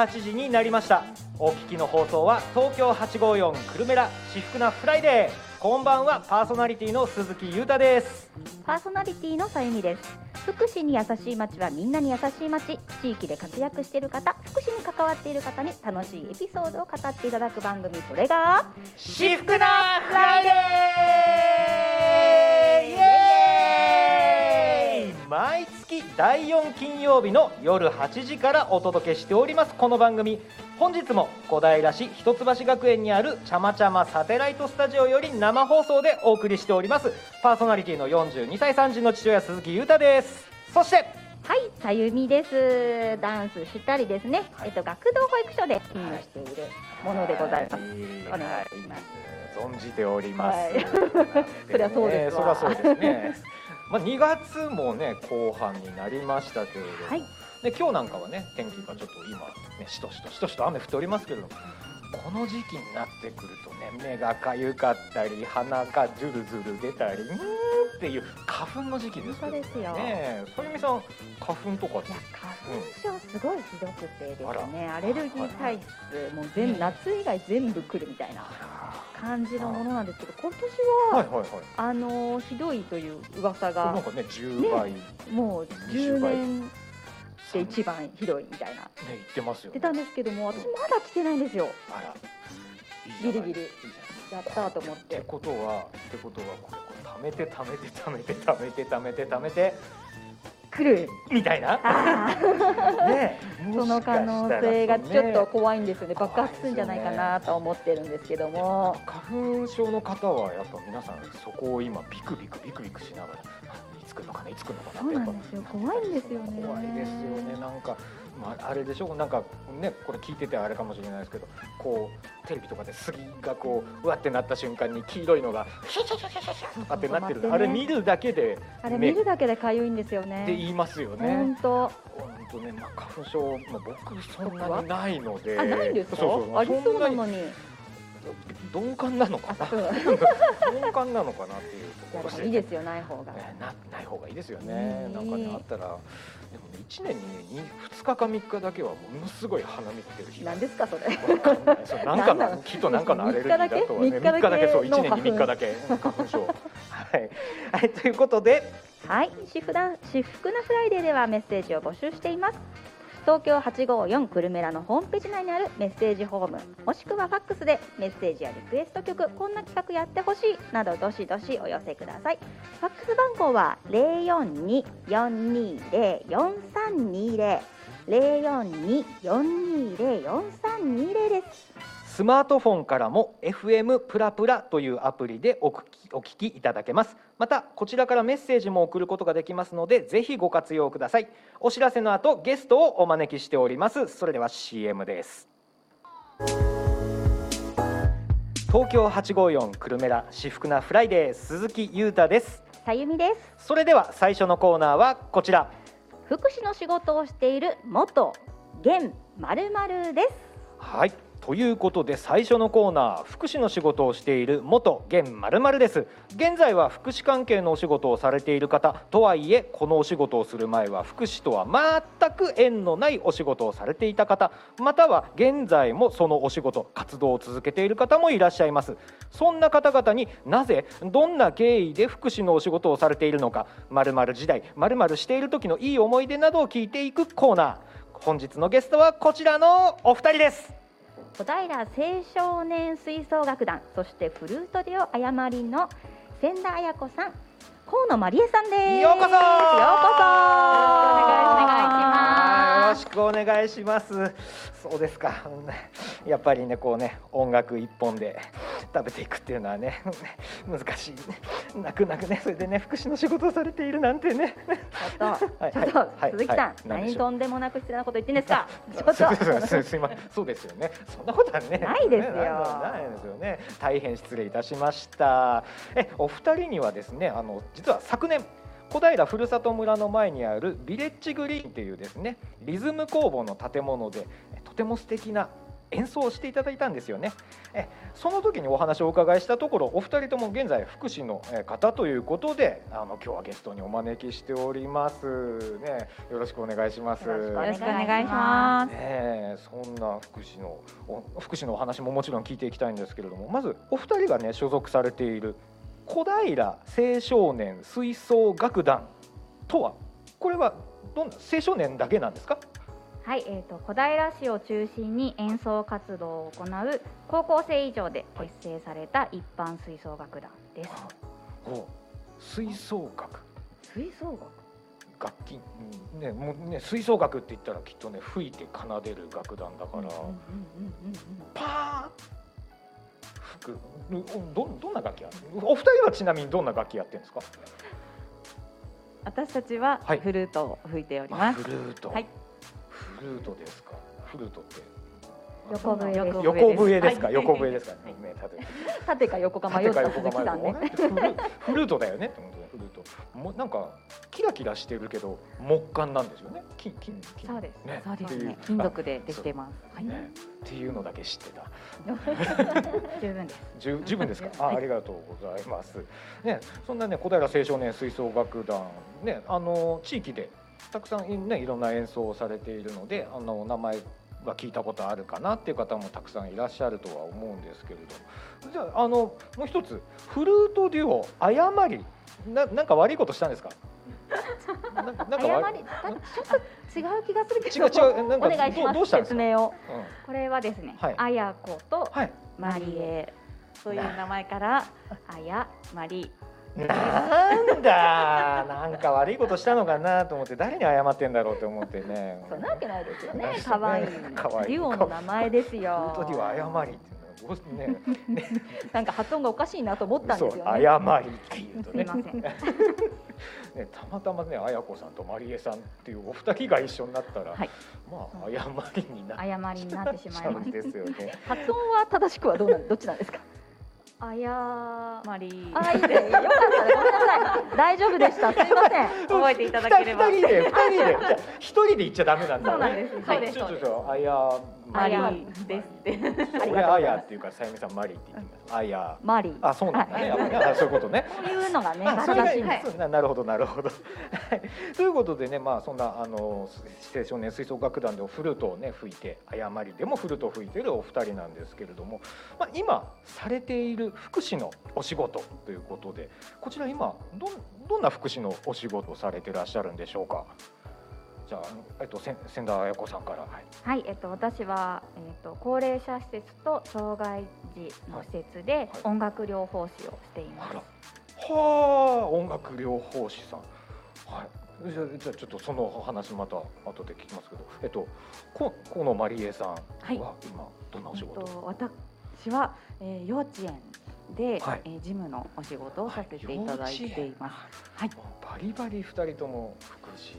8時になりました。お聞きの放送は東京854くるめら至福なフライデー。こんばんはパーソナリティの鈴木裕太です。パーソナリティのさゆみです。福祉に優しい街はみんなに優しい街。地域で活躍している方福祉に関わっている方に楽しいエピソードを語っていただく番組。それが至福なフライデー毎月第4金曜日の夜8時からお届けしております。この番組本日も小平市一橋学園にあるちゃまちゃまサテライトスタジオより生放送でお送りしております。パーソナリティの42歳3児の父親鈴木裕太です。そしてはいさゆみです。ダンスしたりですね、えっと学童保育所で勤務しているものでございます、お願いします。存じております、はい。そりゃそうですわ。そりゃそうですねまあ2月もね後半になりましたけれども、はい。で今日なんかはね天気がちょっと今ねしとしとしとしと雨降っておりますけれどもこの時期になってくるとね目がかゆかったり鼻がズルズル出たりうーんっていう花粉の時期ですけど本当ですよ。ねえそゆみさん花粉とかいや花粉症すごいひどくてですねアレルギー体質もう全夏以外全部来るみたいな感じのものなんですけど今年は、はいはいはい。あのーひどいという噂がなんかね10倍。ねもう10 20倍年で一番ひどいみたいな。言ってますよ、ね、出たんですけども私まだ来てないんですよ。あら。ギリギリ。やったと思っっててことはってことはこれこれ貯めて貯めて貯めて貯めて貯めて貯めて来る。みたいな。ね その可能性がちょっと怖いんですよね。爆発するんじゃないかなと思ってるんですけども。花粉症の方はやっぱ皆さんそこを今ビクビクビクビクしながら。いつ来るのかないつ来るのかなそうなんですよ怖いんですよね。怖いですよね。なんか、まあ、あれでしょなんかねこれ聞いててあれかもしれないですけどこうテレビとかで杉がこううわってなった瞬間に黄色いのがシャシャシャシャシャシャとかってなってる。そうそうそうあれ見るだけであれね見るだけで痒いんですよってね言いますよね。本当。本当ね、まあ、花粉症、まあ、僕そんなにないので。あないんですか？そうそうありそうなのに鈍感なのかな？鈍感なのかなっていうところ。もいいですよない方が。ねなない方がいいですよね、うん。なんかねあったらでもね1年に2日か3日だけはものすごい鼻水出る日が何ですかそれ。そうなんかのの？きっとなんかのアレルギーだとはね三日だけ？三日だけそう1の年に3日だけ。花粉症。はい、はい、ということで。はい、私服な私服なフライデーではメッセージを募集しています。東京854くるめらのホームページ内にあるメッセージホームもしくはファックスでメッセージやリクエスト曲こんな企画やってほしいなどどしどしお寄せください。ファックス番号は042-420-4320 042-420-4320です。スマートフォンからも FM プラプラというアプリでお聞きお聞きいただけます。またこちらからメッセージも送ることができますのでぜひご活用ください。お知らせの後ゲストをお招きしております。それでは CM です。東京854くるめら至福なフライデー鈴木裕太です。さゆみです。それでは最初のコーナーはこちら。福祉の仕事をしている元現まるです。はいということで最初のコーナー福祉の仕事をしている元現まるです。現在は福祉関係のお仕事をされている方とはいえこのお仕事をする前は福祉とは全く縁のないお仕事をされていた方または現在もそのお仕事活動を続けている方もいらっしゃいます。そんな方々になぜどんな経緯で福祉のお仕事をされているのかまる時代まるしている時のいい思い出などを聞いていくコーナー。本日のゲストはこちらのお二人です。小平青少年吹奏楽団そしてフルートデオ誤りの千田彩子さん河野真理恵さんです。ようこそ。ようこそ。お願いします。よろしくお願いします。そうですか。やっぱりねこうね音楽一本で食べていくっていうのはね難しい。ね泣く泣くね。それでね福祉の仕事をされているなんてね。ちょっと、はいちょっと、はい鈴木さん、はい何とんでもなく失礼なこと言ってんですか？ちょっと、すすすいません。そうですよね。そんなことはねないですよ。ないですよね。大変失礼いたしました。えお二人にはですねあの実は昨年小平ふるさと村の前にあるビレッジグリーンっていうですねリズム工房の建物でとても素敵な演奏していただいたんですよね。えその時にお話をお伺いしたところお二人とも現在福祉のえ方ということであの今日はゲストにお招きしております。ねよろしくお願いします。よろしくお願いします。ねえそんな福祉のお福祉のお話ももちろん聞いていきたいんですけれどもまずお二人がね所属されている小平青少年吹奏楽団とは？これはどんな青少年だけなんですか？はい、えっ、と小平市を中心に演奏活動を行う高校生以上で結成された一般吹奏楽団です。お吹奏楽。吹奏楽？楽器、うんねもうね吹奏楽って言ったらきっとね吹いて奏でる楽団だから、パーくうんどどんな楽器や？お二人はちなみにどんな楽器やってるんですか？私たちははい。フルートを吹いておりあます。フルート、はい。フルートですか？フルートって横笛です。横横笛ですか、はい。横笛ですか？ね、縦。か横かば迷った鈴木さんね。フルートだよね。って思ってフルート。もうなんかキラキラしてるけど木管なんですよね。金金金そうです。ね。そうですね。金属でできてます。はい。ね。っていうのだけ知ってた。十分です。十十分ですか？あ、ありがとうございます。ね、そんなね小平青少年吹奏楽団ね、あの地域でたくさんねいろんな演奏をされているので、あの名前は聞いたことあるかなっていう方もたくさんいらっしゃるとは思うんですけれど、じゃああのもう一つフルートデュオ誤り。ななんか悪いことしたんですか？ななんか誤りだちょっと違う気がするけ違うど違うなんかお願いします。説明を。うん。これはですね、はい。あやことはい。マリエ、そういう名前からあやまりなんだなんか悪いことしたのかなと思って誰に謝ってんだろうって思ってね。そんなわけないですよね。ね可愛い。い。デュオの名前ですよ。ートデュオ誤りっていうのはどうね。なんか発音がおかしいなと思ったんですよね。誤りっていうとね。ません。ねたまたまね綾子さんとマリエさんっていうお二人が一緒になったら、はい。まあ誤りになっ誤りになってしまい うましんですよね。発音は正しくはどうなんどっちなんですか？た。あやまりあいいね。よかったね。ごめんなさい。大丈夫でした。すいません。覚えていただければ。二人で二人でじゃあ一人で言っちゃダメなんだよね。そうなんです。そうです。ちょっとちょっとあやまりあですって。俺あやっていうかさゆみさんマリって言ってます。あやマリーあそうなんだね。やそういうことね。こういうのがねあそれが正しいんですななるほどなるほど。はいということでねまあそんなあの青少年吹奏楽団でフルートをね吹いて誤りでもフルートを吹いているお二人なんですけれども、まあ今されている福祉のお仕事ということでこちら今どんどんな福祉のお仕事をされていらっしゃるんでしょうか？じゃあえっと千田彩子さんから。はい。はい、えっと、私は、えっと、高齢者施設と障害児の施設で音楽療法士をしています。あら。はあ、音楽療法士さん。はい。じゃあ、じゃあちょっとその話また後で聞きますけど、えっと、こ、このマリエさんははい今どんなお仕事？えっと私は、えー、幼稚園で、はいえー、事務のお仕事をさせていただいています。はい。バリバリ二人とも福祉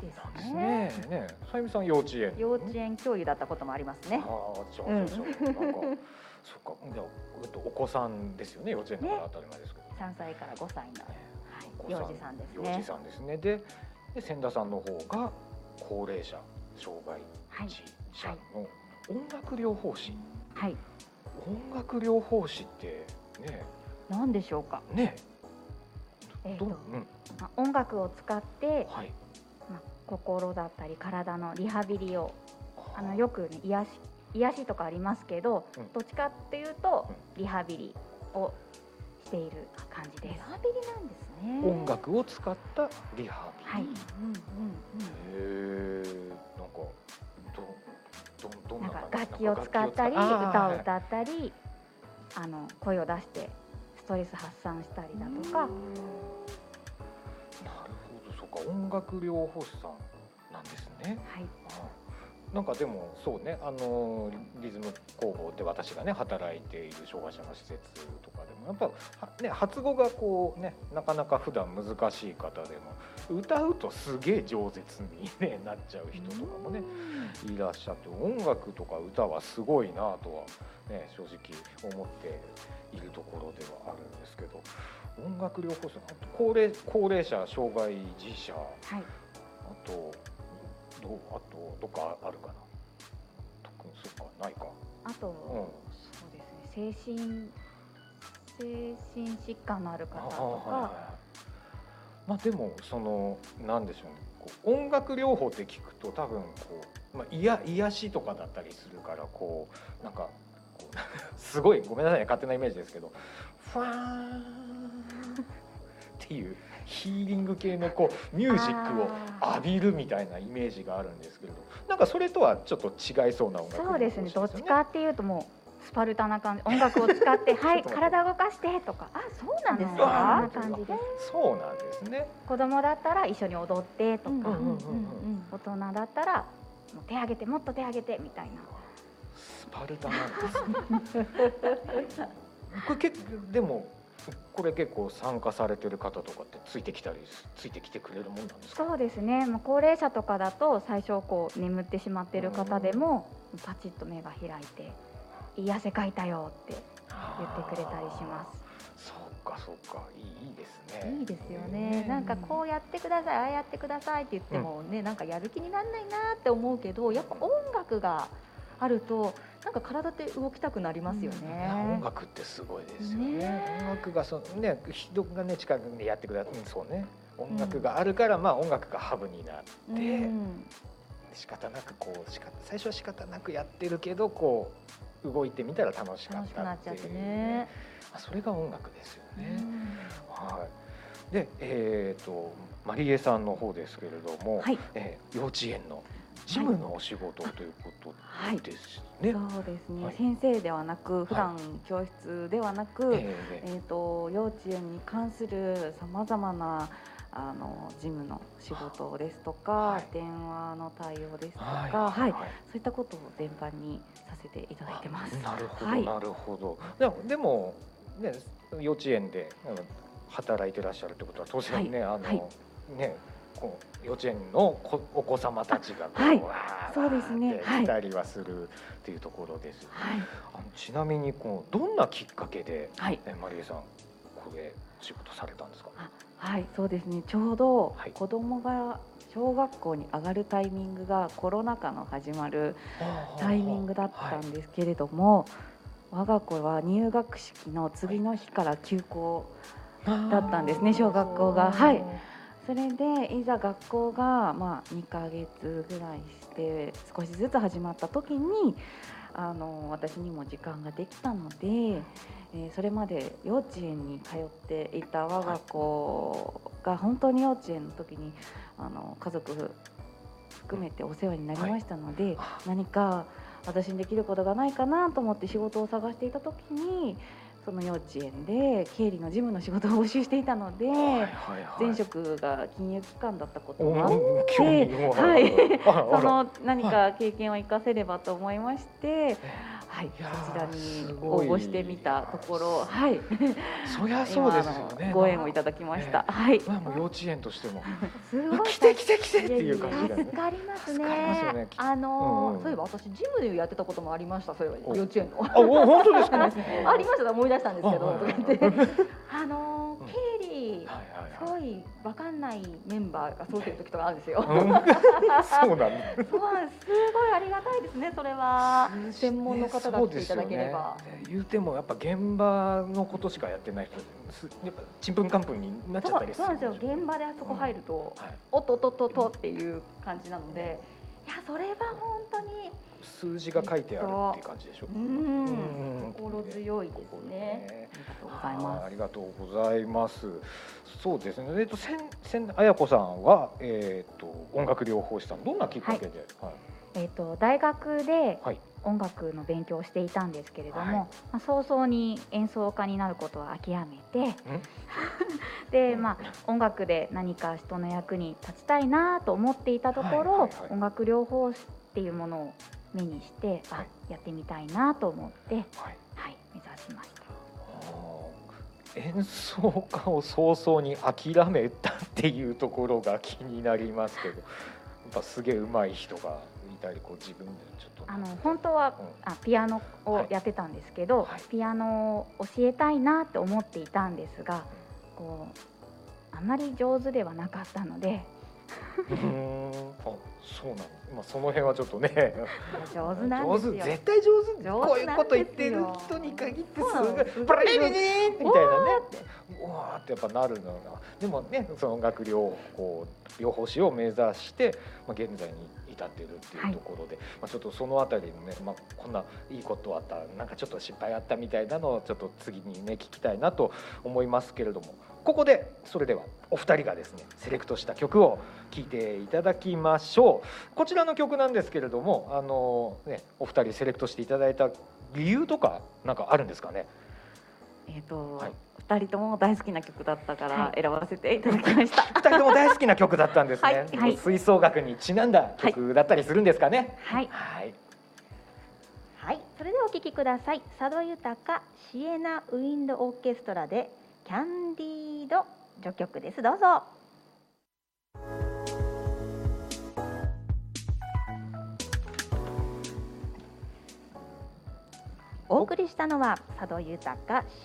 ですですね。ねね、さゆみさん幼稚園。幼稚園教諭だったこともありますねああ、じゃあ、じゃあ、じゃあなんか。そっか、じゃあ、えっと、お子さんですよね、幼稚園だから当たり前ですけど。3歳から5歳のお子幼児さんですね幼児さんですね。で、で千田さんの方が高齢者、障害はい、児者の音楽療法士。はい、音楽療法士ってね、何でしょうか。ね、えっとうん、まあ、音楽を使って、はい。まあ、心だったり体のリハビリをあ。のよく、ね、癒し癒しとかありますけど、うん。どっちかっていうとリハビリをしている感じです。リハビリなんですね。音楽を使ったリハビリ。はい、うんうんへえ、なんかどどどんななんか楽器を使ったり歌を歌ったりあの声を出してストレス発散したりだとかか、音楽療法士さんなんですね。はい。あなんかでもそうねあのリズム工房で私がね働いている障害者の施設とかでもやっぱはね発語がこうねなかなか普段難しい方でも歌うとすげえ饒舌に、ね、なっちゃう人とかもねいらっしゃって音楽とか歌はすごいなとはね正直思っているところではあるんですけど音楽療法士高齢高齢者障害児者はい。あとどうあとどっかあるかな？とくそうかないか？あと、そうですね。精神精神疾患のある方とか、はいはいまあでもそのなんでしょうね。こう音楽療法って聞くと多分こう、まあ、いや癒しとかだったりするからこうなんかこう すごいごめんなさいね。勝手なイメージですけどファーンっていうヒーリング系のこうミュージックを浴びるみたいなイメージがあるんですけれど。なんかそれとはちょっっと違いそうな音楽そうですね。どっちかっていうともうスパルタな感じ音楽を使って はい体動かしてとか。あそうなんですか？そんな感じで。すそうなんですね。子供だったら一緒に踊ってとか、大人だったらもう手挙げてもっと手挙げてみたいな。スパルタなんですね。これ結構でもこれ結構参加されてる方とかってついてきたりついてきてくれるもんなんですか？そうですね。もう高齢者とかだと最初こう眠ってしまっている方でもパチッと目が開いて「いい汗かいたよ」って言ってくれたりします。そうかそうか。いいいいですね。いいですよね。なんかこうやってくださいああやってくださいって言ってもね、なんかやる気にならないなって思うけどやっぱ音楽があるとなんか体って動きたくなりますよいや音ね。楽ってすごいですよね。ね。音楽がそのね人がね近くでやってくださいそうね。音楽があるから、まあ音楽がハブになって、うん。仕方なくこうしか最初は仕方なくやってるけどこう動いてみたら楽しかったっいうってちゃってね。あそれが音楽ですよね。うん。はい。で、えっ、とマリエさんの方ですけれども、はい。えー幼稚園の事務のお仕事ということはいですね。そうですね、はい。先生ではなく普段教室ではなく、ええー、と幼稚園に関するさまざまなあの事務の仕事ですとか、はい。電話の対応ですとか、はい。はい。そういったことを全般にさせていただいてます。なるほど、はい。なるほど。でもでもね幼稚園で働いてらっしゃるってことは当然ね、あの、はい。ねこう幼稚園のこお子様たちがこう、はい。わーそうですね。わーってはい。来たりはするっていうところです。はい、あのちなみにこうどんなきっかけで、はい。えマリエさんこれ仕事されたんですか？はい、そうですね。ちょうどはい。子供が小学校に上がるタイミングがコロナ禍の始まるタイミングだったんですけれども、我が子は入学式の次の日から休校だったんですね小学校が。はいそれでいざ学校がまあ2ヶ月ぐらいして少しずつ始まった時にあの私にも時間ができたので、えーそれまで幼稚園に通っていた我が子が本当に幼稚園の時にあの家族含めてお世話になりましたので、あ何か私にできることがないかなと思って仕事を探していた時にその幼稚園で経理の事務の仕事を募集していたので。前職が金融機関だったことおもあってはい。その何か経験を生かせればと思いまして、はい、こちらに応募してみたところ、はい、そりゃそうですよね ご縁をいただきました。はい、まあもう幼稚園としてもすごい来て来て来てっていう感じだ。助かりますねね。あのそういえば私ジムでやってたこともありました。そういえおば幼稚園の。あ、お本当ですか？ありました思い出したんですけど。あの経理はいすはいはい。ごいわかんないメンバーがそうしてる時とかあるんですよ。うんそうなんす すごいありがたいですね。それは専門の方が来ていただければ。ね言うてもやっぱ現場のことしかやってない人すやっぱちんぷんかんぷんになっちゃったりするそうなんですよ。現場であそこ入ると、はい、おっとっとっとっとっていう感じなので、いやそれは本当に数字が書いてあるっていう感じでしょう。うん。ん心強いですね。ありがとうございます。ありがとうございます。そうですね。えっと千千綾子さんはえっ、と音楽療法士さん。どんなきっかけで、はい。えっと大学ではい。音楽の勉強をしていたんですけれども、はい。まあ、早々に演奏家になることは諦めて で、まあ、音楽で何か人の役に立ちたいなと思っていたところ、はいはいはい。音楽療法士っていうものを目にして、はい。あやってみたいなと思って、はい。はい、目指しました。演奏家を早々に諦めたっていうところが気になりますけど やっぱすげえ上手い人がいたりこう自分でちょっと。あの本当はうん。あピアノをやってたんですけど、はい。ピアノを教えたいなって思っていたんですがこうあまり上手ではなかったのでうーん。あそうなの。まあその辺はちょっとね。上手なんですよ。上手。絶対上手。上手こういうこと言ってる人に限ってすごいプレレレレみたいなね。おうわーってやっぱなるのがでもねその音楽療法療法士を目指して、まあ、現在に至っているっていうところで、まあ、ちょっとそのあたりのね、まあ、こんないいことあったなんかちょっと失敗あったみたいなのをちょっと次にね聞きたいなと思いますけれども。ここでそれではお二人がですねセレクトした曲を聴いていただきましょう。こちらの曲なんですけれどもあの、ね、お二人セレクトしていただいた理由とかなんかあるんですかね？えっ、と、はい。二人とも大好きな曲だったかはい。ら選ばせていただきました。二人とも大好きな曲だったんですね、はい。はい。吹奏楽にちなんだ曲だったりするんですかね。はい。はい。はい、それではお聴きください。佐渡豊シエナウィンドオーケストラでキャンディード序曲です。どうぞ。お送りしたのは佐渡豊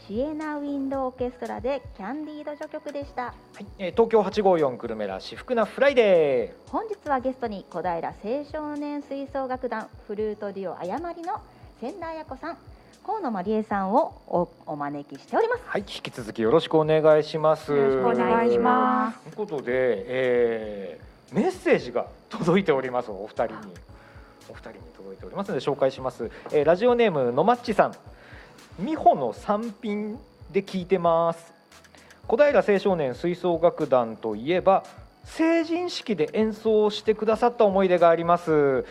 シエナウィンドオーケストラでキャンディード序曲でした。はいえー東京854久留米ら至福なフライデ本日はゲストに小平青少年吹奏楽団フルートデュオ誤りの千田彩子さん。河野真理恵さんをおお招きしております。ーはい引き続きよろしくお願いします。よろしくお願いします。ということで、えーメッセージが届いておりますお二人にお二人に届いておりますので紹介します、えーラジオネームのまっちさん。美穂の三品で聞いてます。小平青少年吹奏楽団といえば成人式で演奏してくださった思い出があります。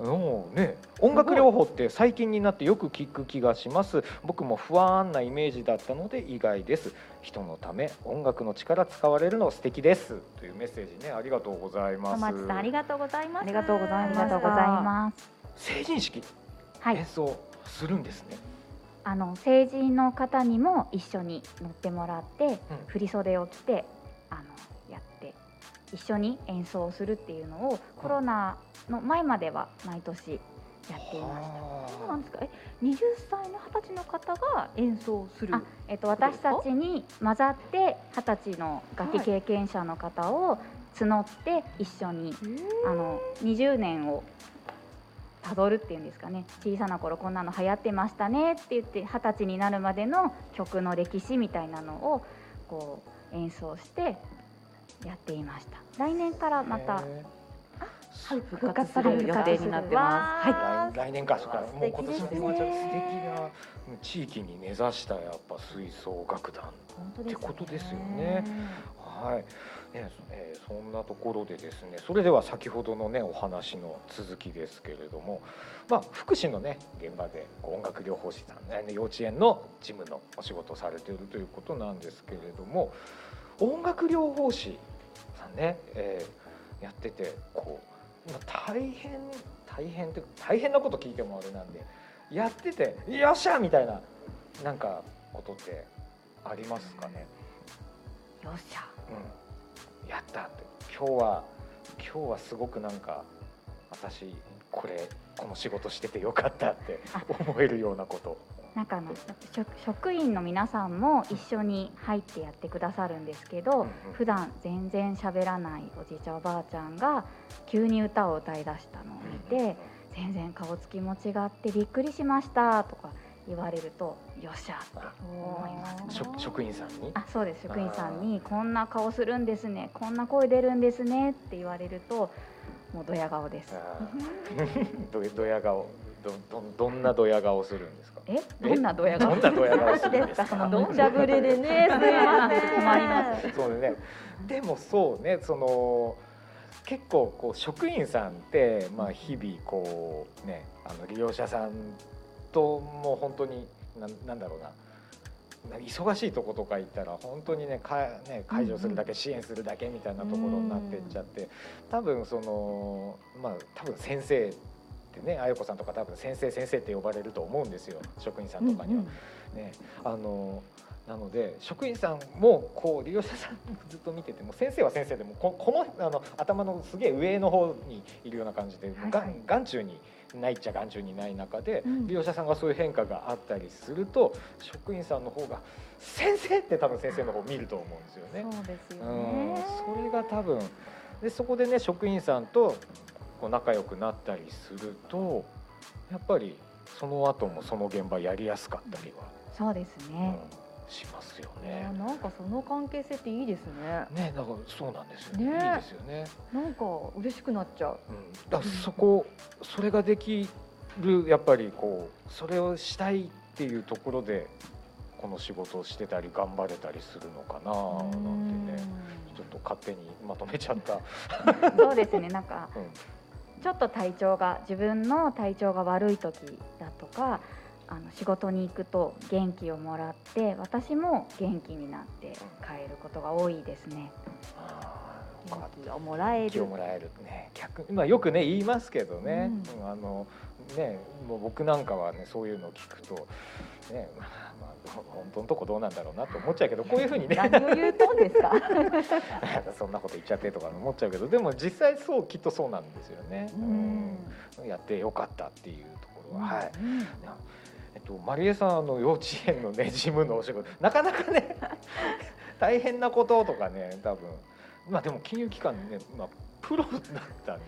おね、音楽療法って最近になってよく聞く気がします。僕も不安なイメージだったので意外です。人のため音楽の力使われるの素敵です。というメッセージね。ありがとうございます。小松さんありがとうございます。ありがとうございましたありがとうございます。成人式？はい。演奏するんですね、あの成人の方にも一緒に乗ってもらって、うん。振り袖を着てあの一緒に演奏するっていうのをコロナの前までは毎年やっていました。そうなんですか？え20歳の20歳の方が演奏するあえっと、私たちに混ざって二十歳の楽器経験者の方を募って一緒に、あの20年をたどるっていうんですかね。小さな頃こんなの流行ってましたねって言って二十歳になるまでの曲の歴史みたいなのをこう演奏してやっていました来年からまたへ復活する予定になってます。はい。ー来来年かそうかもう今年も素敵な地域に根ざしたやっぱ吹奏楽団ってことですよね。はい、ねえーそんなところでですねそれでは先ほどのねお話の続きですけれども、まあ、福祉のね現場で音楽療法士さん、ね、幼稚園の事務のお仕事をされているということなんですけれども音楽療法士さんね、えーやっててこう、まあ、大変大変って大変なこと聞いてもあれなんでやってて「よっしゃ!」みたいななんかことってありますかね？よっしゃ。うん、やったって。今日は今日はすごくなんか私これこの仕事しててよかったって思えるようなことなんかあの職職員の皆さんも一緒に入ってやってくださるんですけど、うんうん。普段全然喋らないおじいちゃんおばあちゃんが急に歌を歌い出したのを見て、全然顔つきも違ってびっくりしましたとか言われるとよっしゃって思います。ね。職職員さんに？あそうです。職員さんにこんな顔するんですねこんな声出るんですねって言われるともうドヤ顔です。あー。どどや顔どどどんなどや顔するんですか？え？どんなドヤ顔？どんなどや顔するんでですすかかその無茶ぶりでね。すいません。困ります。そうね。でもそうねその結構こう職員さんって、まあ、日々こうねあの利用者さんともう本当になんなんだろうな。な忙しいとことか行ったら本当にねかね解除するだけ支援するだけみたいなところになってっちゃって多分そのまあ多分先生ってねあゆこさんとか多分先生先生って呼ばれると思うんですよ職員さんとかには。ね、あのなので職員さんもこう利用者さんずっと見てても先生は先生でもここのあの頭のすげえ上の方にいるような感じで、はいがん眼中にないっちゃ眼中にない中で、うん利用者さんがそういう変化があったりすると職員さんの方が「先生!」って多分先生の方見ると思うんですよね。そうですようんねそれが多分でそこでね職員さんとこう仲良くなったりするとやっぱりその後もその現場やりやすかったりは、そうですうんね。しますよあね。なんかその関係性っていいですねねだからそうなんですよねねいいですよね。なんか嬉しくなっちゃううん、だそこそれができるやっぱりこうそれをしたいっていうところでこの仕事をしてたり頑張れたりするのかななんてねちょっと勝手にまとめちゃった。そうですね。なんかうんちょっと体調が自分の体調が悪い時だとか。あの仕事に行くと元気をもらって私も元気になって帰ることが多いですね。元気をもらえるもらえるね逆まあよくね言いますけどね、ううんあのねもう僕なんかはねそういうのを聞くとねまあ、まあ、本当のとこどうなんだろうなと思っちゃうけどこういうふうにね何を言うとんですか？そんなこと言っちゃってとか思っちゃうけどでも実際そうきっとそうなんですよね、うん。うんやってよかったっていうところは、はい。うんえっと、マリエさんあの幼稚園のね 事務のお仕事。なかなかね 大変なこととかね多分。まあでも金融機関ね、まあ、プロだったんで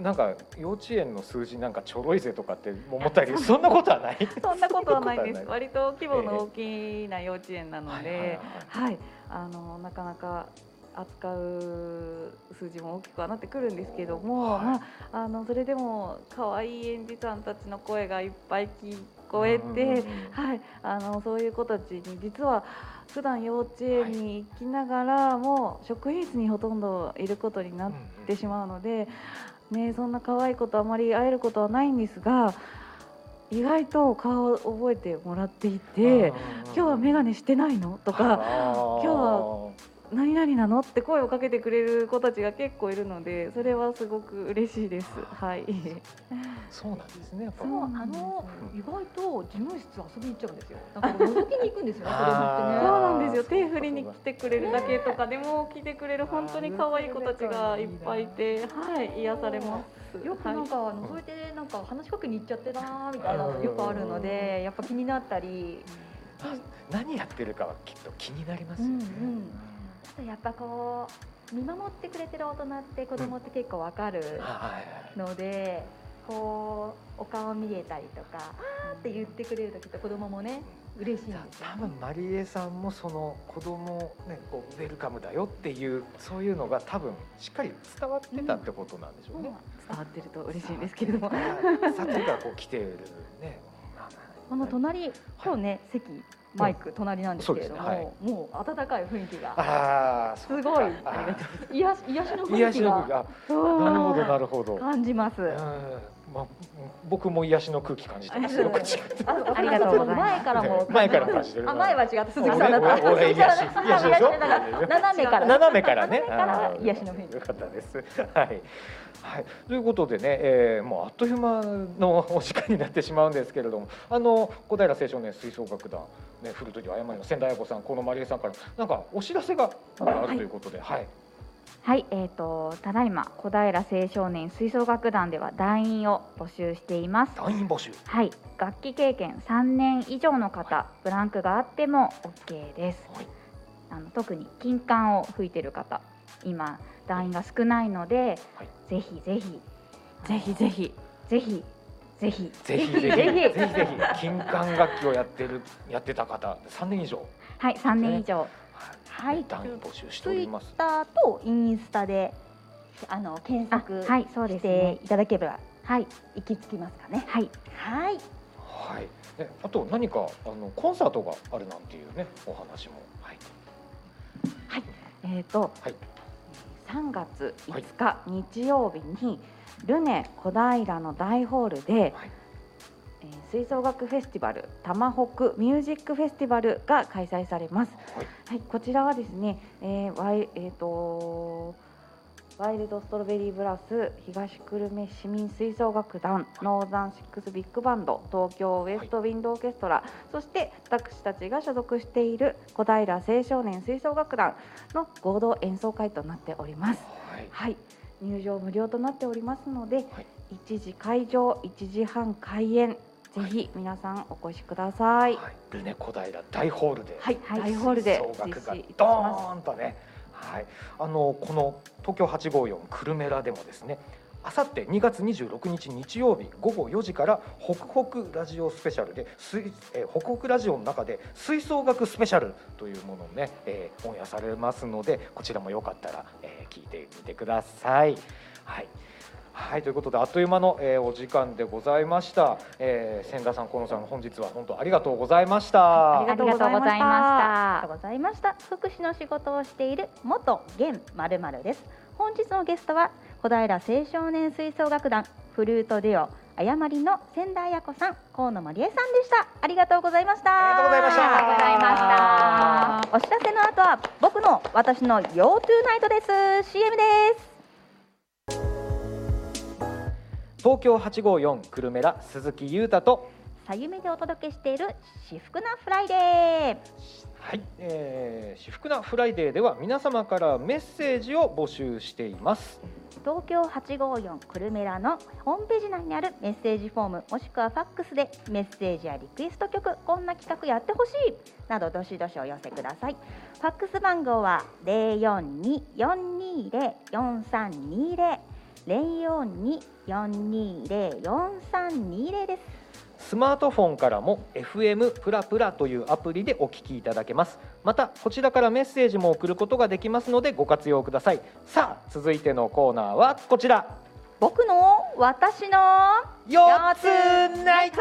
なんか幼稚園の数字なんかちょろいぜとかって思ったり そんなことはない。そんなことはないです。割と規模の大きな幼稚園なので、はい、あのなかなか扱う数字も大きくはなってくるんですけども、はい。まああのそれでも可愛い園児さんたちの声がいっぱい聞こえて、はい、あのそういう子たちに実は普段幼稚園に行きながらも職員室にほとんどいることになってしまうので、ね、そんな可愛い子とあまり会えることはないんですが意外と顔を覚えてもらっていて「今日は眼鏡してないの?」とか今日は「何々なの?」って声をかけてくれる子たちが結構いるのでそれはすごく嬉しいです。はい。そうなんですね。やっぱそうあなん。ですの意外と事務室遊びに行っちゃうんですよ。だから覗きに行くんですよね そうねなんですよ。手振りに来てくれるだけとかでも来てくれる本当に可愛い子たちがいっぱいいて、はい、癒されます。よくなんか覗い。てなんか話しかけに行っちゃってなーみたいなのよくあるのでやっぱ気になったり。あ何やってるかはきっと気になりますよね、うんうんあとやっぱこう見守ってくれてる大人って子供って結構わかるはいので、こうお顔見れたりとかあーって言ってくれる時と子供もね嬉しいんですよ。あ多分マリエさんもその子供をねこうウェルカムだよっていうそういうのが多分しっかり伝わってたってことなんでしょうね。伝わってると嬉しいんですけれども。さっきからこう来てるね。この隣今日ね席マイク隣なんですけれども、そうですね。もう温かい雰囲気が。すごい。癒し癒しの雰囲気が。なるほどなるほど。感じます。うんまあ僕も癒しの空気感じてますよ。あありがとうございます前からも前から感じてるあ前は違った鈴木さんだ俺った。俺癒し 癒しでしょ？斜めから斜めからね。癒しの雰囲気よかったです。はい。はい。ということでね、えー、もうあっという間のお時間になってしまうんですけれども、あの小平青少年吹奏楽団ね古鳥誤りの仙台彩子さん、このマリエさんからなんかお知らせがあるということで、はい。はい、えー、とただいま小平青少年吹奏楽団では団員を募集しています。団員募集。はい、楽器経験3年以上の方、ブランクがあっても OK です。はい。あの特に金管を吹いてる方、今団員が少ないので、はいぜひぜひぜひぜひぜひぜひぜひぜひ ぜひぜひ金管楽器をやってるやってた方、三年以上。はい3年以上はい団員募集しておツイッります。ターとインスタであの検あ索はいそうでしてすねいただければはい行き着きますかね。はいはい。はい。で、あと何かあのコンサートがあるなんていうねお話も。はい。えーと、はい3月5日日曜日にルネ小平の大ホールで、はいえー吹奏楽フェスティバル「多摩北ミュージックフェスティバル」が開催されます。はい。はい、こちらはですね、えーワイえー、とワイルドストロベリーブラス東久留米市民吹奏楽団ノーザンシックスビッグバンド東京ウエストウィンドオーケストラ、そして私たちが所属している小平青少年吹奏楽団の合同演奏会となっております。はい。はい、入場無料となっておりますので、はい1時会場1時半開演ぜひ皆さんお越しください。はい、ルネ小平大ホールで、はい、はい。大ホールで吹奏楽がド。ーンとね、ははい、あのこの東京854クルメラでもですねあさって2月26日日曜日午後4時から北北ラジオスペシャルで水、えー北北ラジオの中で吹奏楽スペシャルというものをね、えーオンエアされますのでこちらもよかったら、えー聞いてみてください。はいはいということであっという間の、えーお時間でございました、えー千田さん河野さん本日は本当ありがとうございました。ありがとうございました。ありがとうございました。福祉の仕事をしている元現まるまるです。本日のゲストは小平青少年吹奏楽団フルートデュオ誤りの仙台彩子さん河野まりえさんでした。ありがとうございました。ありがとうございました。ありがとうございました。お知らせの後は僕の私の腰痛ナイトです。CM です東京854くるめラ鈴木裕太と。さゆみでお届けしている至福なフライデー。はい、えー、至福なフライデーでは皆様からメッセージを募集しています。東京854くるめラのホームページ内にあるメッセージフォームもしくはファックスでメッセージやリクエスト曲こんな企画やってほしい。などどしどしお寄せください。ファックス番号は042-420-4320 042-420-4320ですスマートフォンからも FM プラプラというアプリでお聞きいただけます。またこちらからメッセージも送ることができますのでご活用ください。さあ続いてのコーナーはこちら。僕の私の四つナイト。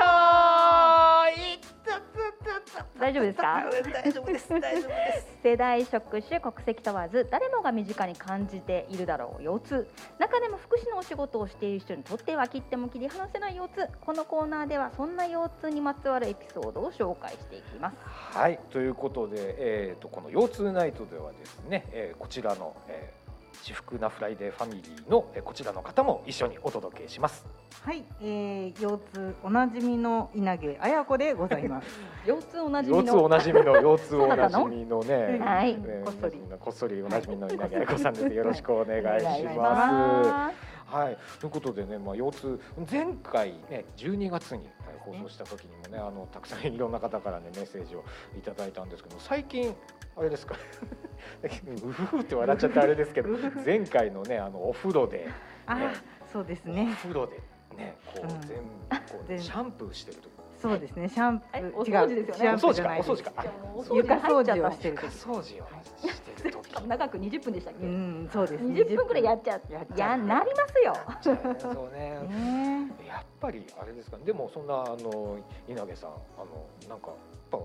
大丈夫ですか？大丈夫です。大丈夫です。世代職種国籍問わず誰もが身近に感じているだろう腰痛中でも福祉のお仕事をしている人にとっては切っても切り離せない腰痛このコーナーではそんな腰痛にまつわるエピソードを紹介していきますはい、ということで、えー、とこの腰痛ナイトではですね、えーこちらの、えー至福なフライデーファミリーの、えーこちらの方も一緒にお届けします。はい、えー、腰痛おなじみの稲毛彩子でございます。腰痛おなじみ腰痛のおなじみの腰痛おなじみの ね、はいえーこっそりこっそりおなじみの稲毛愛子さんです。よろしくお願いします。はい、ということでね、まあ、腰痛前回ね12月にはい放送した時にもねあのたくさんいろんな方からねメッセージをいただいたんですけど最近あれですか？うふふって笑っちゃってあれですけど前回のねあのお風呂で、あね、そうですおね。風呂でねこううん。全部こう全部。シャンプーしてる時そうですね。シャンプえーお掃除ですよね。お掃除かお掃除か。床掃除をしてる。掃除をしてる時。長く20分でしたっけ、うん、そうです。20分くらいやっちゃう。やなりますよ。そうねね。やっぱりあれですかでもそんなあの稲毛さんあのなんかやっぱ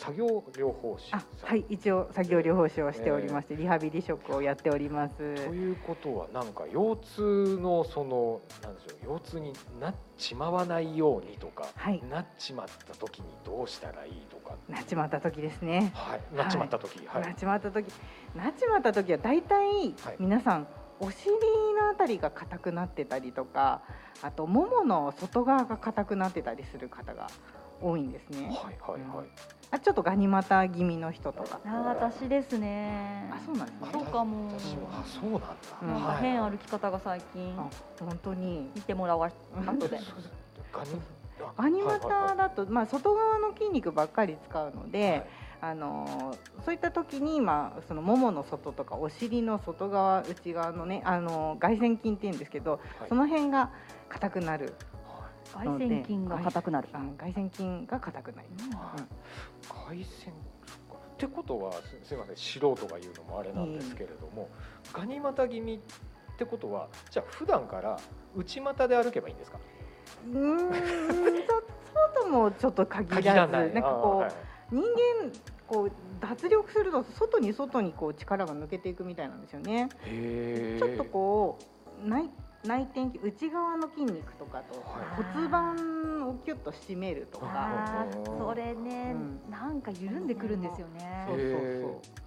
作業療法士はい、一応作業療法士をしておりまして、リハビリ職をやっております。ということはなんか腰痛のそのなんでしょう腰痛になっちまわないようにとか、はい。なっちまった時にどうしたらいいとか、なっちまった時ですね。はい、なっちまった時、はい、なっちまった時、なっちまった時は大体皆さん、お尻のあたりが硬くなってたりとか、あとももの外側が硬くなってたりする方が多いんですね。はいはいはい。あちょっとガニ股気味の人とか。あ私ですね。あそうなんですね。そうかも。あそうなんだ。うん。なんかはい。変歩き方が最近。あ本当に。見てもらわ後で ガニあガニはいはいはい。股だと、まあ、外側の筋肉ばっかり使うので、はい。あのーそういった時に、まあ、そのももの外とかお尻の外側内側のね、あのー外旋筋っていうんですけど、はい。その辺が硬くなる外旋筋が硬くなる。あ外旋筋が硬くなる、はい外旋そってことはすすみません素人が言うのもあれなんですけれども、ガニ股気味ってことはじゃあ普段から内股で歩けばいいんですか？うん、うーんそそうともちょっと限らず なんかこう、はい。人間こう脱力すると外に外にこう力が抜けていくみたいなんですよね。ちょっとこう内内転筋内側の筋肉とかとはい。骨盤をキュッと締めるとか、あー。それね、うん。なんか緩んでくるんですよね。そうそうそう。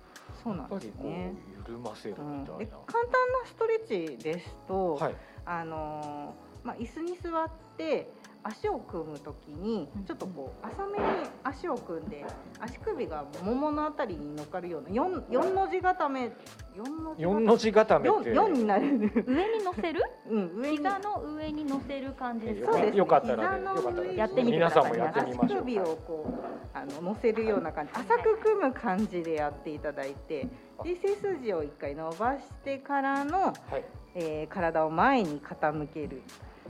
そうなんやっぱりこですね。う緩ませるうんみたいな、で簡単なストレッチですと、はい。あのーまあ椅子に座って足を組む時にちょっとこう浅めに足を組んで足首がもものあたりに乗っかるような四四の字固め四の字固め？四になる上に乗せる？うん、上膝の上に乗せる感じですか？そうです。よかったら、ね、やってみて皆さんもやってみましょう。足首をこうあの乗せるような感じ、浅く組む感じでやっていただいて、で背筋を一回伸ばしてからの、はい、えー、体を前に傾ける。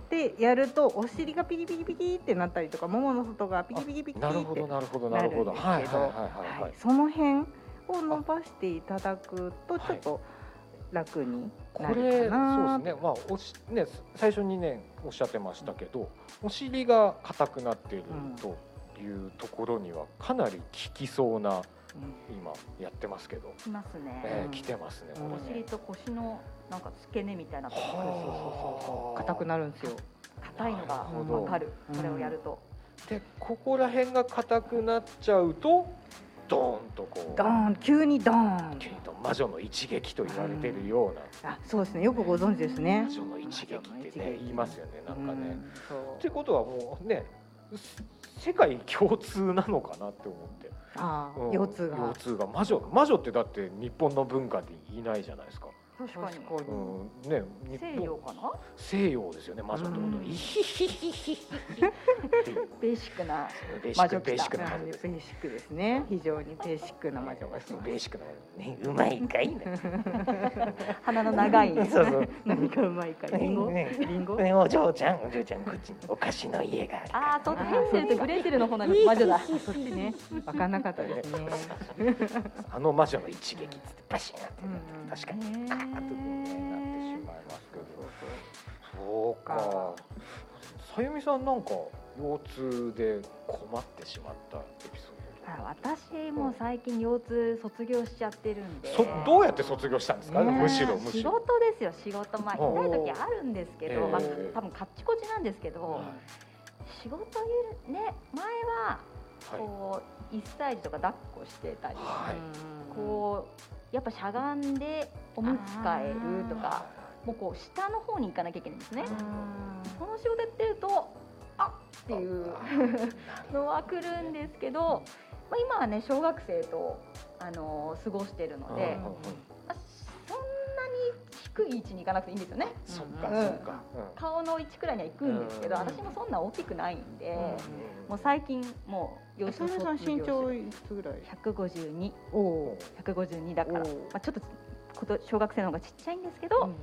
でやるとお尻がピキピキピキってなったりとかももの外がピキピキピキってなるんですけどその辺を伸ばしていただくとちょっと楽になるかなそうですね,、まあ、おしね最初にねおっしゃってましたけど、お尻が硬くなっているというところにはかなり効きそうな、今やってますけど。きますね。えー、来てますね。お尻と腰のなんか付け根みたいなところ。そうそうそう硬くなるんですよ。硬いのがわかる。これをやると。でここら辺が硬くなっちゃうと。ドーンとこうドーン急にドーン急にと魔女の一撃と言われているような、あそうですねよくご存知ですね魔女の一撃ってね言いますよねなんかね。ってことはもうね世界共通なのかなって思って。ああ、うん、腰痛が腰痛が魔女魔女ってだって日本の文化でいないじゃないですか。確かに。うん、ね、西洋かな？西洋ですよね、魔女ってこと。イヒヒヒヒベーシックな魔女ベーシックな魔女ベーシックですね。非常にベーシックな魔女がベーシックなね、うまいかい。鼻の長い。そうそう。何かうまいかい。リンゴ？リンゴ？お嬢ちゃん、お嬢ちゃん、こっちにお菓子の家がある。ああ、ヘンゼルとグレーテルの方の 魔女だ。そっちね。わかんなかったですね。あの魔女の一撃つってバシンって確かに。ーとねなってしまいますけど。そうか。さゆみさんなんか腰痛で困ってしまったエピソード。私も最近腰痛卒業しちゃってるんで。そどうやって卒業したんですか、ね、むしろむしろ。仕事ですよ仕事。まあ痛い時あるんですけど、えー、まあ、多分カッチコチなんですけど、はい、仕事ね前はこう、はい、1歳児とか抱っこしてたり、はい、こうやっぱしゃがんでおむつ替えるとかもうこう下の方に行かなきゃいけないんですね。その仕事やってるとあっっていう のは来るんですけど、まあ、今はね小学生とあの過ごしてるので、低い位置に行かなくていいんですよね。そっか、そっか、顔の位置くらいには行くんですけど、私もそんな大きくないんで、もう最近もう幼少さん身長いくつぐらい？152お152だから、まあ、ちょっと小学生の方がちっちゃいんですけど、うんうん、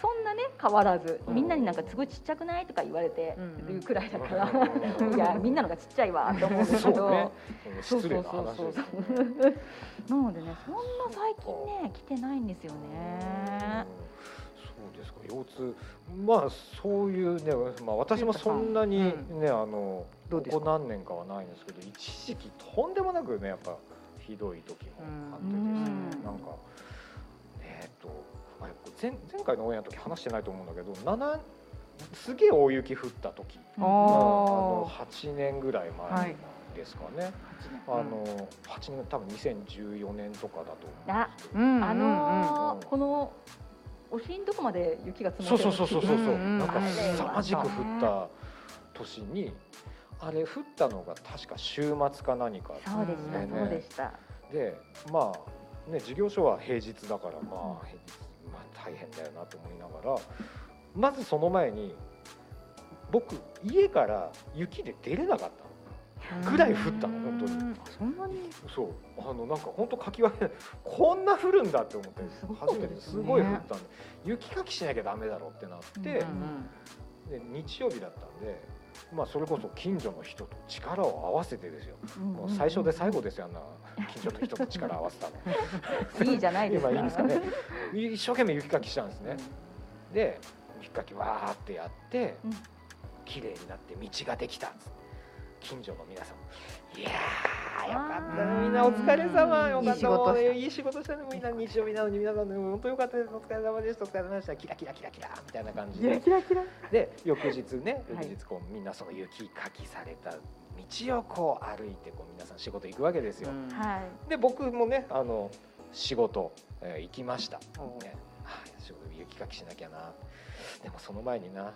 そんなね変わらずみんなになんかすごいちっちゃくないとか言われてるくらいだから、うんうん、いやみんなのがちっちゃいわ と思うんですけど、ね、そうそうそうそう。なのでねそんな最近ね来てないんですよね。そうですか。腰痛。まあそういうね、まあ、私もそんなにね、うん、あのここ何年かはないんですけど一時期とんでもなくねやっぱひどい時もあってですね、なんかと、まあ、前前回のオンエアの時話してないと思うんだけど7すげえ大雪降った時。あの8年ぐらい前ですかね、はい、あの8年。多分2014年とかだとあ、うん、あのー、このお尻のとこまで雪が積もってそうそうそうそうそう、う。ん、なんか凄まじく降った年にあれ降ったのが確か週末か何か、ね、そうでした、そうでした。でまあね事業所は平日だからまあ平日、まあ、大変だよなと思いながらまずその前に僕家から雪で出れなかったぐらい降ったの本当に。そんなに？そう。あのなんか本当かき分けこんな降るんだって思って初めてす。ごい降ったんで雪かきしなきゃダメだろうってなって、で日曜日だったんでまあ、それこそ近所の人と力を合わせてですよ、もう最初で最後ですよあんな近所の人と力を合わせたの。いいじゃないですか。今いいですかね。一生懸命雪かきしたんですね、で雪かきわーってやって綺麗になって道ができた近所の皆さんいやよかったみんなお疲れ様。よかった。いい仕事。したねみんな日曜日なのに皆さんね本当よかったですお疲れ様ですお疲れ様でしたキラキラキラキラみたいな感じでキラキラで翌日ね翌日こうみんなその雪かきされた道をこう歩いてこう皆さん仕事行くわけですよ、で僕もねあの仕事、えー、行きました、ね、はあ、仕事雪かきしなきゃなでもその前にな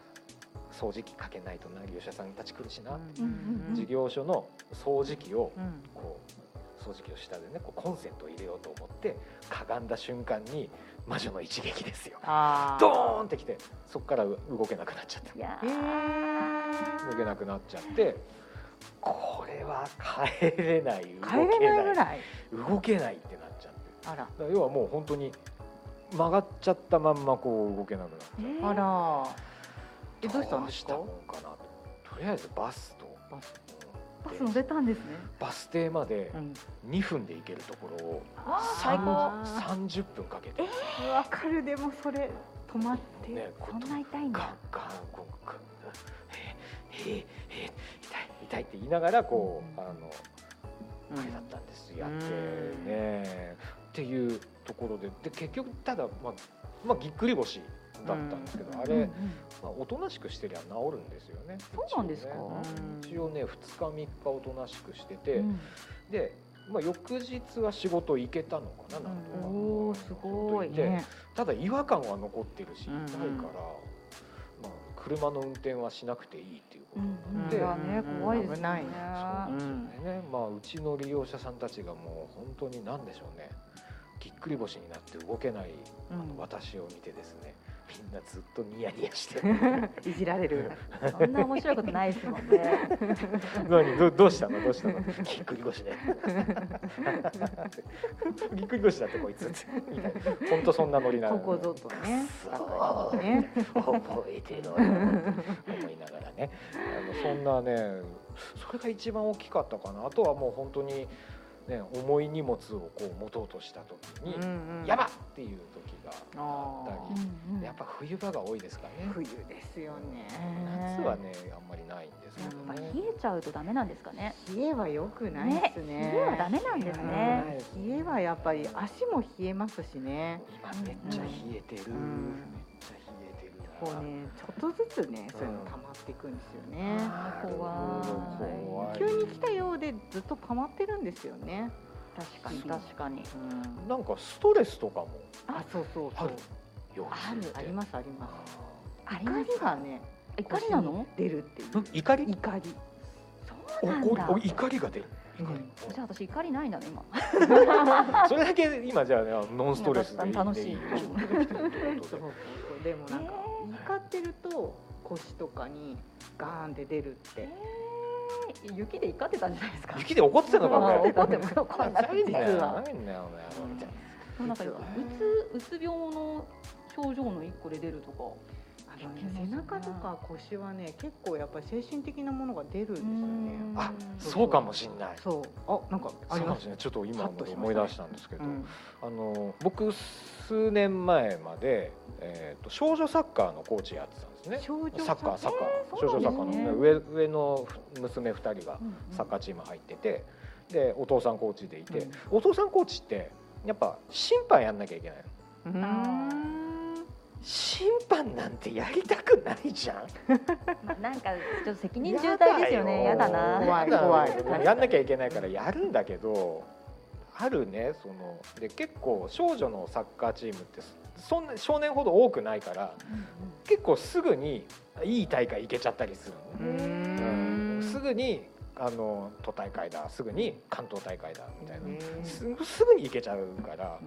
掃除機かけないとな利用者さんたち来るしな、うん。うん事業所の掃除機をうん。こう掃除機の下でねこうコンセントを入れようと思ってかがんだ瞬間に魔女の一撃ですよ。あー。ドーンってきてそこから動けなくなっちゃった。動けなくなっちゃってこれは帰れない。動けない動けないってなっちゃって。あら。要はもう本当に曲がっちゃったまんまこう動けなくなっちゃってえー。あらえどうしたんですか？と。とりあえずバスと。バスバス乗せたんですね。バス停までうん。2分で行けるところをわあ最高。あ30分かけて。わかる。でもそれ止まって、ねこそんな痛いんガンだガンこうガンへえへえへえ痛い痛いって言いながらこうあのうん。あれだったんですやってねっていうところでで結局ただまあまあぎっくり腰だったんですけどあれうんうんまあおとなしくしてりゃ治るんですよね。そうなんですか？一応ね。一応ね2日3日おとなしくしててうん。でまあ翌日は仕事行けたのかななんとかおーすごい。でね。ただ違和感は残ってるし痛うん。いから、まあ、車の運転はしなくていいっていうことうんうん。でいやね怖いですよね。そうなんですよね、まあ、うちの利用者さんたちがもう本当に何でしょうね。ぎっくり腰になって動けないあのうん。私を見てですねみんなずっとニヤニヤして いじられる。そんな面白いことないですもんね。何？どどうしたの？どうしたの？ぎっくり腰で。ぎっくり腰だってこいつみたいな。本当そんなノリなのここぞとね。そうね覚えてろよ。思いながらね。あのそんなねそれが一番大きかったかな。あとはもう本当に、ね、重い荷物をこう持とうとした時に、うんうん。やばっっていう時があったありうんうん。やっぱ冬場が多いですかね。冬ですよね。夏はねあんまりないんですけどやっぱね冷えちゃうとダメなんですかね。冷えは良くないですね。冷えはダメなんですね。うん冷えはやっぱり足も冷えますしね。今めっちゃ冷えてる、うん。めっちゃ冷えてるなこうねちょっとずつねそういうの溜まっていくんですよね。怖い。怖い。急に来たようでずっと溜まってるんですよね。確かに確かに。うんなんかストレスとかも。あそうそうそう。ある。腰ありますあります。あります。怒りがね怒りなの？出るっていう。怒り？怒り。そうなんだ。怒りお怒りが出る。うん。じゃあ私怒りないんだね今。それだけ今じゃあねノンストレスで楽しいで。もなんか怒ってると腰とかにガーンって出るって。えー雪で怒ってたんじゃないですか？雪で怒ってたのかあね怒ってもこんなないんだよ実は。ないんだよねななんかうつうつ病の症状の一個で出るとか。あのね背中とか腰はね結構やっぱり精神的なものが出るんですよね。あそうかもしんない。そう。あなんかあそうかもりますしれない。ちょっと今思い出したんですけど、うん。あの僕数年前まで、えー、と少女サッカーのコーチやってたんですね。少女サッカー？サッカー、えー少女サッカーの、上上の娘2人がサッカーチーム入っててでお父さんコーチでいて、うん。お父さんコーチってやっぱ審判やんなきゃいけないの。うー。ん審判なんてやりたくないじゃん。まあなんかちょっと責任重大ですよね。やだな。怖いやだ。怖い。やんなきゃいけないからやるんだけどあるねそので結構少女のサッカーチームってそんな少年ほど多くないから結構すぐにいい大会行けちゃったりするの。ねうん。ん。すぐにあの都大会だ。すぐに関東大会だ。みたいな。うん。すすぐに行けちゃうから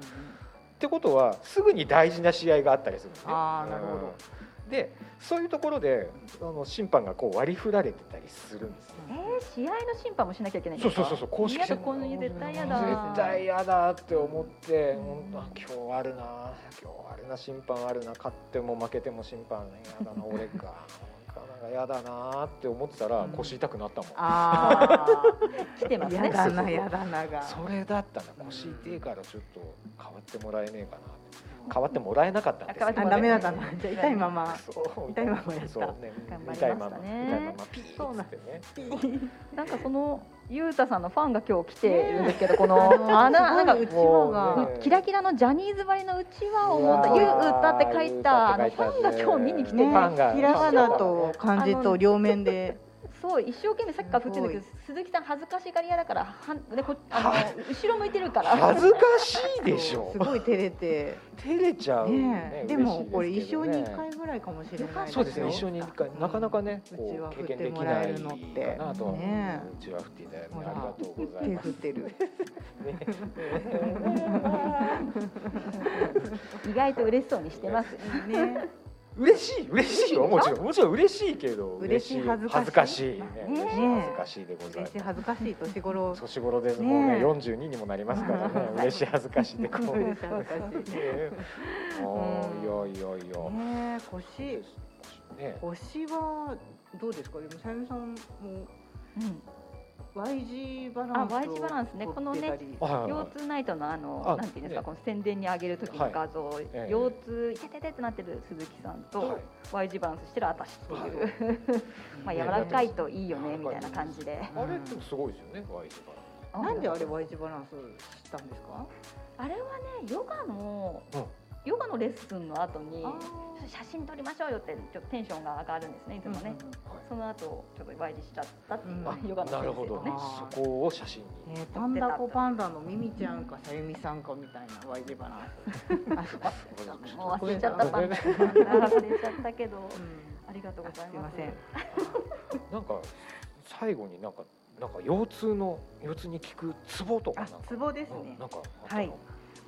ってことはすぐに大事な試合があったりするのね。あーなるほど。うん。でそういうところであの審判がこう割り振られてたりするんですよ。えー、試合の審判もしなきゃいけないんそうですか？そうそうそう公式戦この絶対嫌だ。絶対嫌だって思って、うん本当あ今日あるな今日あるな審判あるな勝っても負けても審判嫌だな俺かなんか嫌だなって思ってたらうん。腰痛くなったもん、あ 来てあますね。やだなやだなが。それだったな腰痛いからちょっと変わってもらえねえかな変わってもらえなかったんですよ。あ変あダメだったねなじゃあ痛いまま。そう。痛いままやった。そう。ね頑張りましたね。痛いまま。痛いまま。ピーってね。なんかそのゆうたさんのファンが今日来てるんですけど、こあののあななんかうちわがもうね。キラキラのジャニーズばりのうちわを持ったゆうたって書いたあのゆうたって書いたね。ファンが今日見に来て。ねるファンがひらがなと漢字と両面でそう一生懸命さっきから振ってるんだけど鈴木さん恥ずかしがり屋だからはんでこあの後ろ向いてるから。恥ずかしいでしょ。すごい照れて。照れちゃう。ねねえでもこれ一生に一回回ぐらいかもしれないそうですね一生に一回。なかなかねうこちは振っう経験できてもらえないかるのって。なとねうちは振っていただいてありがとうござい手ます。振ってる。意外と嬉しそうにしてます。ね嬉しい嬉しいよもちろんもちろん嬉しいけど嬉しい恥ずかしい。恥ずかしい。ね。恥ずかしいでございます。嬉しい恥ずかしい年頃。年頃ですもうねね。え42にもなりますからね。嬉しい恥ずかしいでこう嬉しい恥ずかしいねあーいやいやいや。ねえ腰ね。腰はどうですか？でもさゆみさんも。うん Y 字バランスをあ Y 字バランスね。このね腰痛ナイトのあのあなんていうんですかねこの宣伝に上げる時の画像、ええ。腰痛いてててってなってる鈴木さんと、はい。Y 字バランスしてる私ってはい。いう、まあ柔らかいといいよねみたいな感じで。あれでもすごいですよね Y 字バなんであれ Y 字バランスしたんですか？あれはねヨガの、うんヨガのレッスンの後にあ写真撮りましょうよってちょっとテンションが上がるんですねいつもね、その後ちょっと Y 字しちゃったっていう、うん。ヨガのなるほど。ね。あそこを写真に。ねパンダコパンダのミミちゃんかさゆみさんかみたいな Y 字バランス。あもう忘れちゃったパンダご忘れちゃったけどうん。ありがとうございます。すいま なんか最後になんかなんか腰痛の腰痛に効くツボとかあなんか。ツボですね。うんなんかあったの？はい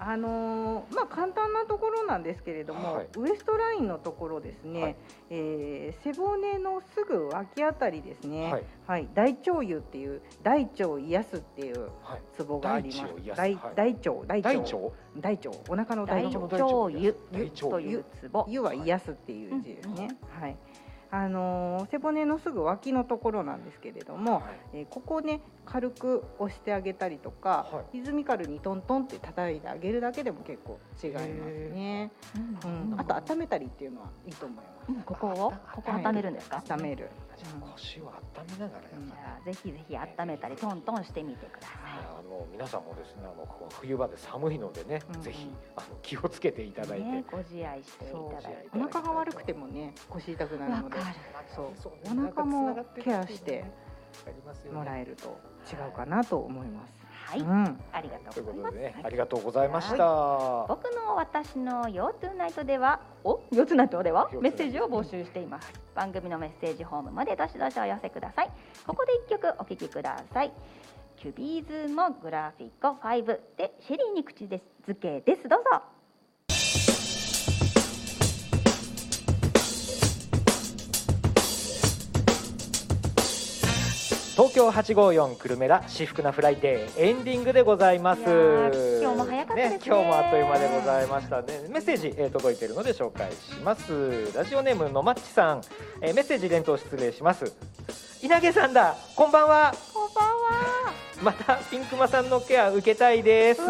あのーまあ簡単なところなんですけれども、はい。ウエストラインのところですね、はい。えー背骨のすぐ脇あたりですね、はい。はい、大腸湯っていう大腸を癒すっていうはい。ツボがあります。大腸大はい。大腸大腸。大腸？お腹の大大腸大腸というツボ。湯。は癒すっていう字ですね、はいあのー背骨のすぐ脇のところなんですけれども、はい。えーここをね軽く押してあげたりとか、はリズミカルにトントンって叩いてあげるだけでも結構違いますね、うん、あと温めたりっていうのはいいと思います。うんここをここ温めるんですか、温めるじゃあ腰を温めながらやっじぱゃあぜひぜひ温めたりトントンしてみてくださあの皆さんもですねあのこう冬場で寒いのでね、うん。ぜひあの気をつけていただいて、いねご自愛していただいて。お腹が悪くてもね腰痛くなるので。わかる。そう。お腹もケアしてもらえると違うかなと思います、はい、うん。ありがとうございます、ありがとうございました。僕の私の腰痛ナイトではお腰痛ナイトではメッセージを募集しています。番組のメッセージホームまでどしどしお寄せください。ここで一曲お聴きください。キュビーズのグラフィック5でシェリーに口づけです。どうぞ東京854くるめラ至福なフライデーエンディングでございます。今日も早かったですね今日もあっという間でございましたね。メッセージ、えー届いているので紹介します。ラジオネームのまっちさん、えーメッセージ連投失礼します。稲毛さんだ、こんばんは。こんばんはまたピンクマさんのケア受けたいです。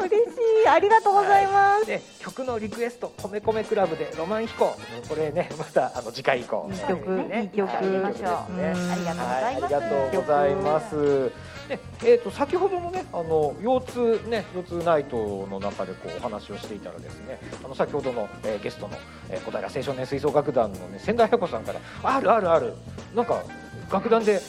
嬉しい。ありがとうございます、で曲のリクエスト「米米クラブ」で「ロマン飛行」これねまたあの次回以降。いい。曲ねいい曲はい入れましょう。ですねありがとうございます、はい、ありがとうございます。で、えっ、と先ほどのね、あの腰痛ね、腰痛ナイトの中でこうお話をしていたらですね、あの先ほどの、えーゲストの、えー小平青少年吹奏楽団のね仙台彩子さんからあるあるある、なんか楽団で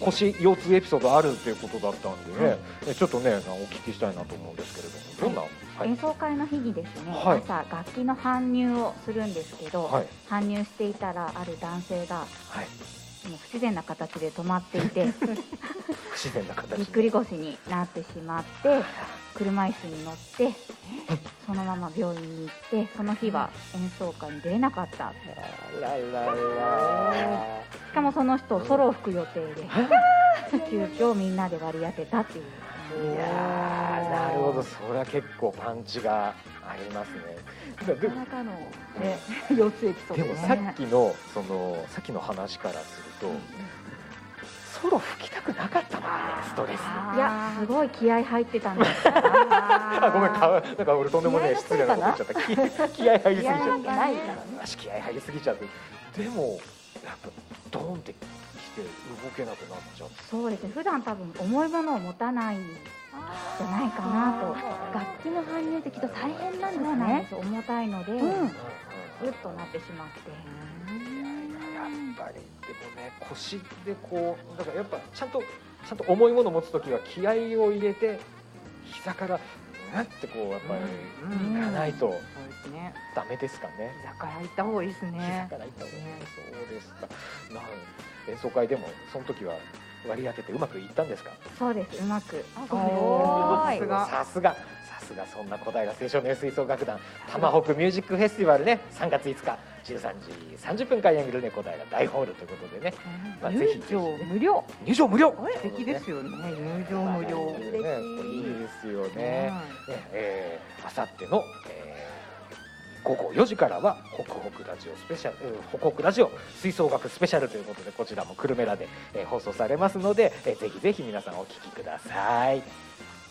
腰腰痛エピソードあるっていうことだったんでね、ちょっとねお聞きしたいなと思うんですけれども、どんな、はい演奏会の日にですね、はい朝楽器の搬入をするんですけど、はい搬入していたらある男性がはい、もう不自然な形で止まっていて不自然な形ぎっくり腰になってしまって車椅子に乗ってそのまま病院に行ってその日は演奏会に出れなかったあらららしかもその人ソロを吹く予定で。急遽みんなで割り当てたっていう。いやーなるほど。それは結構パンチがありますね。でなかなかのね腰痛エピソードね。でもさっきのそのさっきの話からすると、ソロ吹きたくなかったもんねストレス。いや。すごい気合入ってたんです あごめんかなんか俺とんでもねえ失礼なこと言っちゃった。気気合入りすぎちゃった。気合入りすぎちゃって。でもやっぱドーンってきて動けなくなっちゃってそうですね。普段多分重いものを持たないんじゃないかなと。楽器の搬入ってきっと大変なんですね。す重たいので、うん。うっとなってしまって。やっぱり。でもね腰でこうだからやっぱちゃんとちゃんと重いものを持つ時は気合を入れて膝からうんってこうやっぱりうん。いかないと。そうですね。ダメですかね。膝から行った方がいいです膝ねからいった方がいい。そうですか。なん演奏会でもその時は割り当ててうまくいったんですか？そうです。うまく。さすが。さすが。さすが。そんな小平青少年吹奏楽団。玉北ミュージックフェスティバルね。3月5日。13時30分開演グルネ小平大ホールということでね、まあ、ぜひ入場無料。入場無料。素敵ですよね。入場無料。ね、いいですよね。ね、えー、あさっての、えー午後4時からはホクホクラジオスペシャル、うんホクホクラジオ吹奏楽スペシャルということでこちらもクルメラで、えー放送されますので、えーぜひぜひ皆さんお聞きください。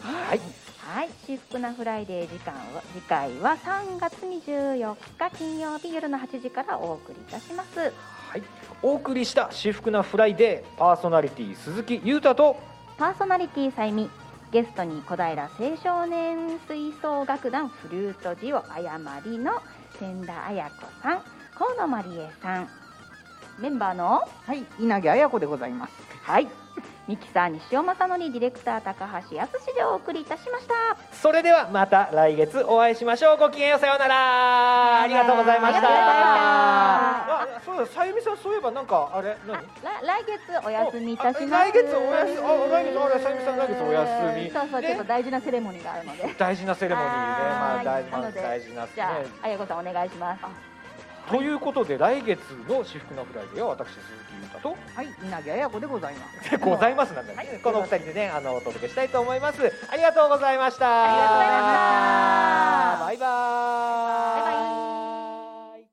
はい、はい、至福なフライデー時間は次回は3月24日金曜日夜の8時からお送りいたします。はい、お送りした至福なフライデーパーソナリティ鈴木裕太とパーソナリティさゆみゲストに小平青少年吹奏楽団フルートデュオ誤りの千田彩子さん河野まりえさんメンバーのはい稲毛彩子でございます。はいミキサー西尾正則ディレクター高橋康でお送りいたしました。それではまた来月お会いしましょう。ごきげんようさようなら。ありがとうございました。ああそうださゆみさんそういえばなんかあれ何？ら来月お休みいたします。あ来月お休み。あ来月あれさゆみさん来月お休み。そうそう、ね。ちょっと大事なセレモニーがあるので。大事なセレモニーね。まあは大まあーいなので大事なねじゃあ彩子さんお願いします。ということで来月の至福のフライデーは私鈴木と？はい稲毛綾子でございます。ございますなんだ、はい、この二人でねあのお届けしたいと思います。ありがとうございました。ありがとうございました。バイバイ。バイバイ。